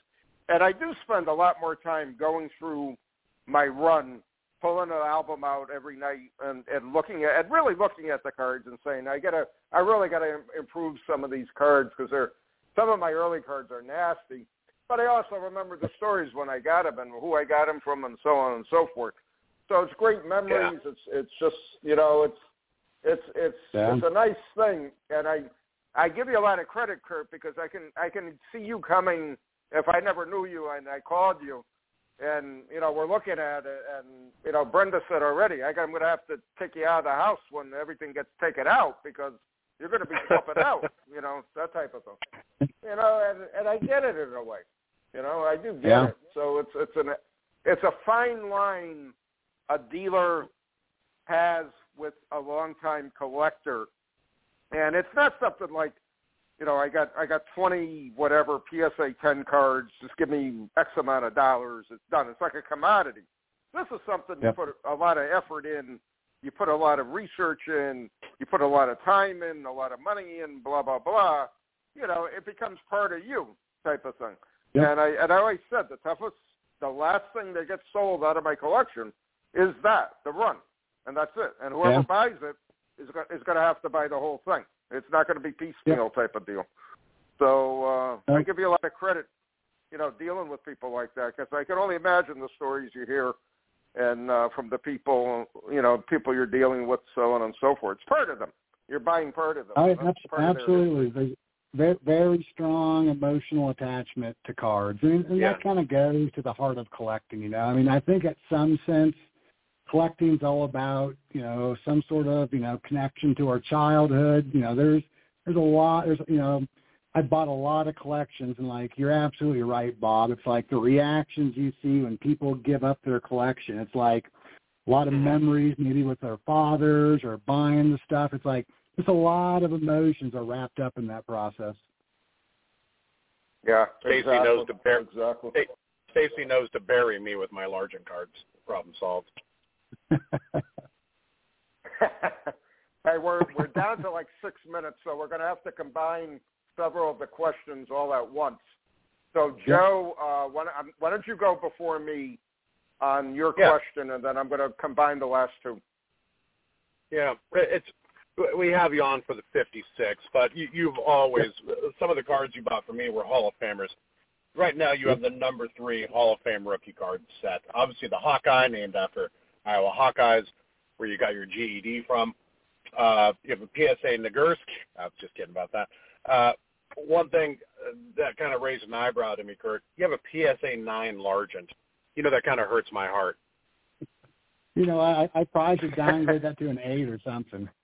and I do spend a lot more time going through my run pulling an album out every night and, and looking at and really looking at the cards and saying I gotta I really gotta improve some of these cards because they're some of my early cards are nasty. But I also remember the stories when I got them and who I got them from and so on and so forth. So it's great memories. It's it's just you know it's it's it's Yeah. it's a nice thing and I I give you a lot of credit, Kurt, because I can I can see you coming if I never knew you and I called you and you know we're looking at it, and you know Brenda said already, I, I'm going to have to take you out of the house when everything gets taken out because you're going to be flipping out, you know that type of thing. You know, and and I get it in a way, you know, I do get Yeah. it. So it's it's an it's a fine line a dealer has with a longtime collector, and it's not something like you know, I got I got twenty whatever PSA ten cards. Just give me X amount of dollars. It's done. It's like a commodity. This is something Yep. you put a lot of effort in. You put a lot of research in. You put a lot of time in, a lot of money in. Blah blah blah. You know, it becomes part of you, type of thing. Yep. And I and I always said the toughest, the last thing that gets sold out of my collection is that the run, and that's it. And whoever Yeah. buys it is is going to have to buy the whole thing. It's not going to be piecemeal type of deal. So uh, I give you a lot of credit, you know, dealing with people like that because I can only imagine the stories you hear and uh, from the people, you know, people you're dealing with, so on and so forth. It's part of them. You're buying part of them. I, That's abs- part their absolutely. Very, very strong emotional attachment to cards, and, and Yeah. that kind of goes to the heart of collecting. You know, I mean, I think at some sense, collecting's all about you know some sort of you know connection to our childhood. You know, there's there's a lot. There's you know, I bought a lot of collections, and like you're absolutely right, Bob. It's like the reactions you see when people give up their collection. It's like a lot of Mhm. memories, maybe with their fathers or buying the stuff. It's like just a lot of emotions are wrapped up in that process. Yeah, Stacy exactly. knows to bear- exactly. Stacy knows to bury me with my Largent cards. Problem solved. hey, we're we're down to like six minutes, so we're going to have to combine several of the questions all at once. So, Joe, uh, why, don't- why don't you go before me on your Yeah. question, and then I'm going to combine the last two. Yeah, it's we have you on for the 56, but you, you've always some of the cards you bought for me were Hall of Famers. Right now, you have the number three Hall of Fame rookie card set. Obviously, the Hawkeye, named after Iowa Hawkeyes, where you got your GED from. Uh, you have a PSA Nagurski. I was just kidding about that. Uh, one thing uh, that kind of raised an eyebrow to me, Kurt, you have a PSA 9 Largent. You know, that kind of hurts my heart. You know, I, I probably should downgrade that to an eight or something.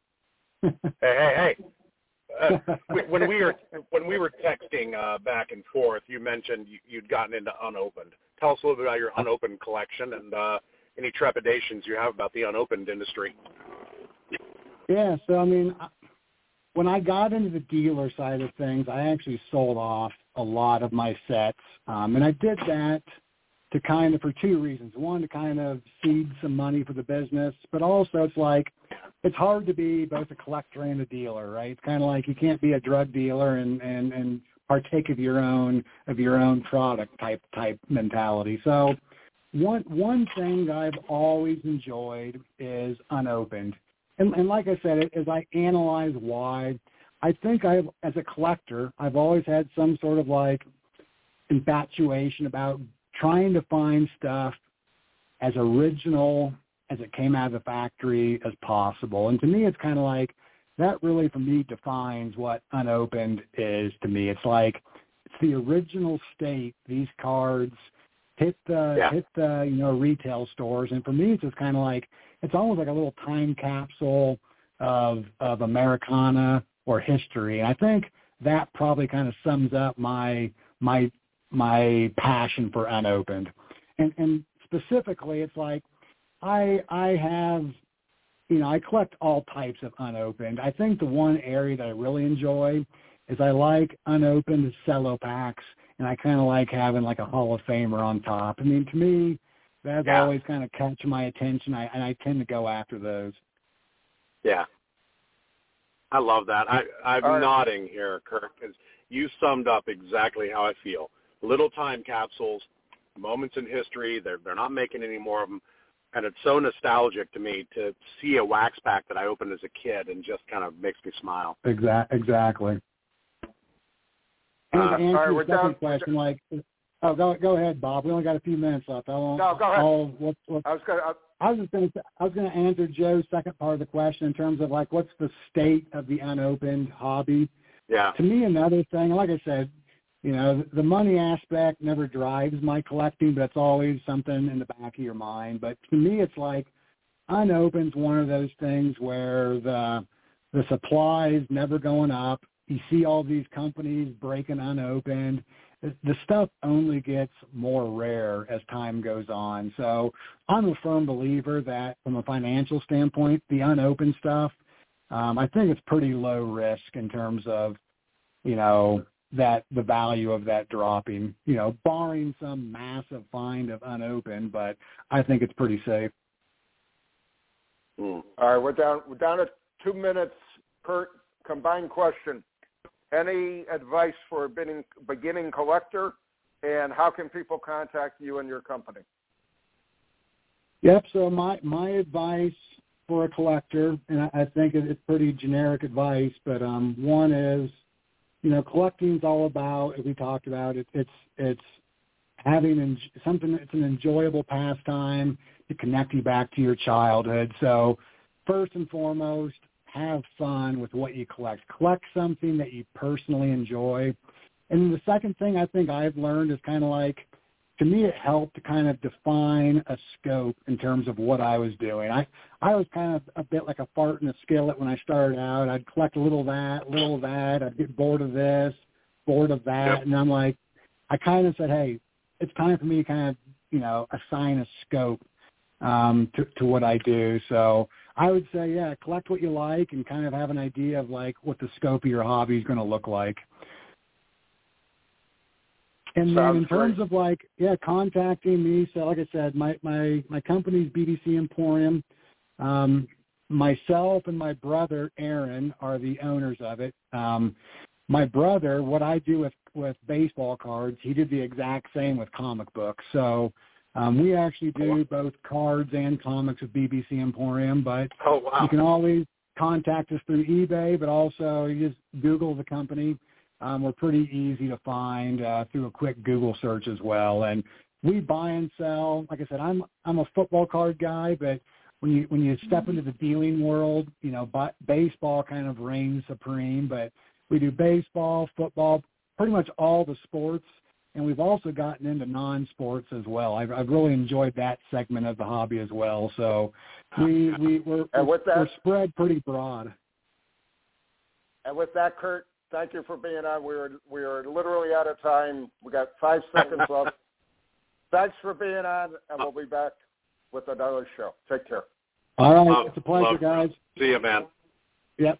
Hey, hey, hey. uh, when we were when we were texting uh, back and forth, you mentioned you, you'd gotten into unopened. Tell us a little bit about your unopened collection and uh, any trepidations you have about the unopened industry. Yeah, so I mean, when I got into the dealer side of things, I actually sold off a lot of my sets, um, and I did that to kind of for two reasons. One, to kind of seed some money for the business, but also it's like it's hard to be both a collector and a dealer, right? It's kind of like you can't be a drug dealer and and and partake of your own of your own product type type mentality. So one one thing I've always enjoyed is unopened. And, and like I said, as I analyze why, I think I, as a collector, I've always had some sort of like infatuation about trying to find stuff as original as it came out of the factory as possible. And to me, it's kind of like that really for me defines what unopened is to me. It's like it's the original state. These cards hit the yeah. hit the you know retail stores, and for me, it's just kind of like it's almost like a little time capsule of of Americana or history. And I think that probably kind of sums up my my my passion for unopened. And and specifically it's like I I have you know, I collect all types of unopened. I think the one area that I really enjoy is I like unopened cello packs and I kind of like having like a Hall of Famer on top. I mean, to me, that's yeah. always kind of catch my attention, I, and I tend to go after those. Yeah, I love that. I, I'm right. nodding here, Kirk, because you summed up exactly how I feel little time capsules, moments in history. They're they're not making any more of them, and it's so nostalgic to me to see a wax pack that I opened as a kid and just kind of makes me smile. Exactly. Exactly. And uh, to answer right, the second down, question, like, oh, go go ahead, Bob. We only got a few minutes left. I won't. No, go ahead. I'll, what, what, I was going. to I was just going to. I was going to answer Joe's second part of the question in terms of like, what's the state of the unopened hobby? Yeah. To me, another thing, like I said, you know, the money aspect never drives my collecting, but it's always something in the back of your mind. But to me, it's like unopened's one of those things where the the supply is never going up. You see all these companies breaking unopened. The stuff only gets more rare as time goes on. So I'm a firm believer that from a financial standpoint, the unopened stuff, um, I think it's pretty low risk in terms of, you know, that the value of that dropping, you know, barring some massive find of unopened, but I think it's pretty safe. Mm. All right, we're down we're down to two minutes. Kurt, combined question. Any advice for a beginning, beginning collector and how can people contact you and your company? Yep, so my my advice for a collector, and I, I think it's pretty generic advice, but um, one is you know, collecting is all about, as we talked about, it, it's it's having en- something that's an enjoyable pastime to connect you back to your childhood. So, first and foremost, have fun with what you collect. Collect something that you personally enjoy. And the second thing I think I've learned is kind of like to me it helped to kind of define a scope in terms of what I was doing. I I was kind of a bit like a fart in a skillet when I started out. I'd collect a little of that, little of that. I'd get bored of this, bored of that, yep. and I'm like, I kind of said, hey, it's time for me to kind of you know assign a scope um, to to what I do. So I would say, yeah, collect what you like and kind of have an idea of like what the scope of your hobby is going to look like. And then in terms great. of like, yeah, contacting me. So like I said, my my my company's BBC Emporium. Um, myself and my brother Aaron are the owners of it. Um, my brother, what I do with with baseball cards, he did the exact same with comic books. So um, we actually do both cards and comics with BBC Emporium. But oh, wow. you can always contact us through eBay, but also you just Google the company um, we're pretty easy to find uh, through a quick Google search as well. And we buy and sell. Like I said, I'm I'm a football card guy, but when you when you step into the dealing world, you know, b- baseball kind of reigns supreme. But we do baseball, football, pretty much all the sports, and we've also gotten into non-sports as well. I've, I've really enjoyed that segment of the hobby as well. So we we we're, we're, we're spread pretty broad. And with that, Kurt, thank you for being on. We are we are literally out of time. We got five seconds left. Thanks for being on, and we'll be back with another show. Take care. All right. Love- it's a pleasure, love- guys. See you, man. Yep.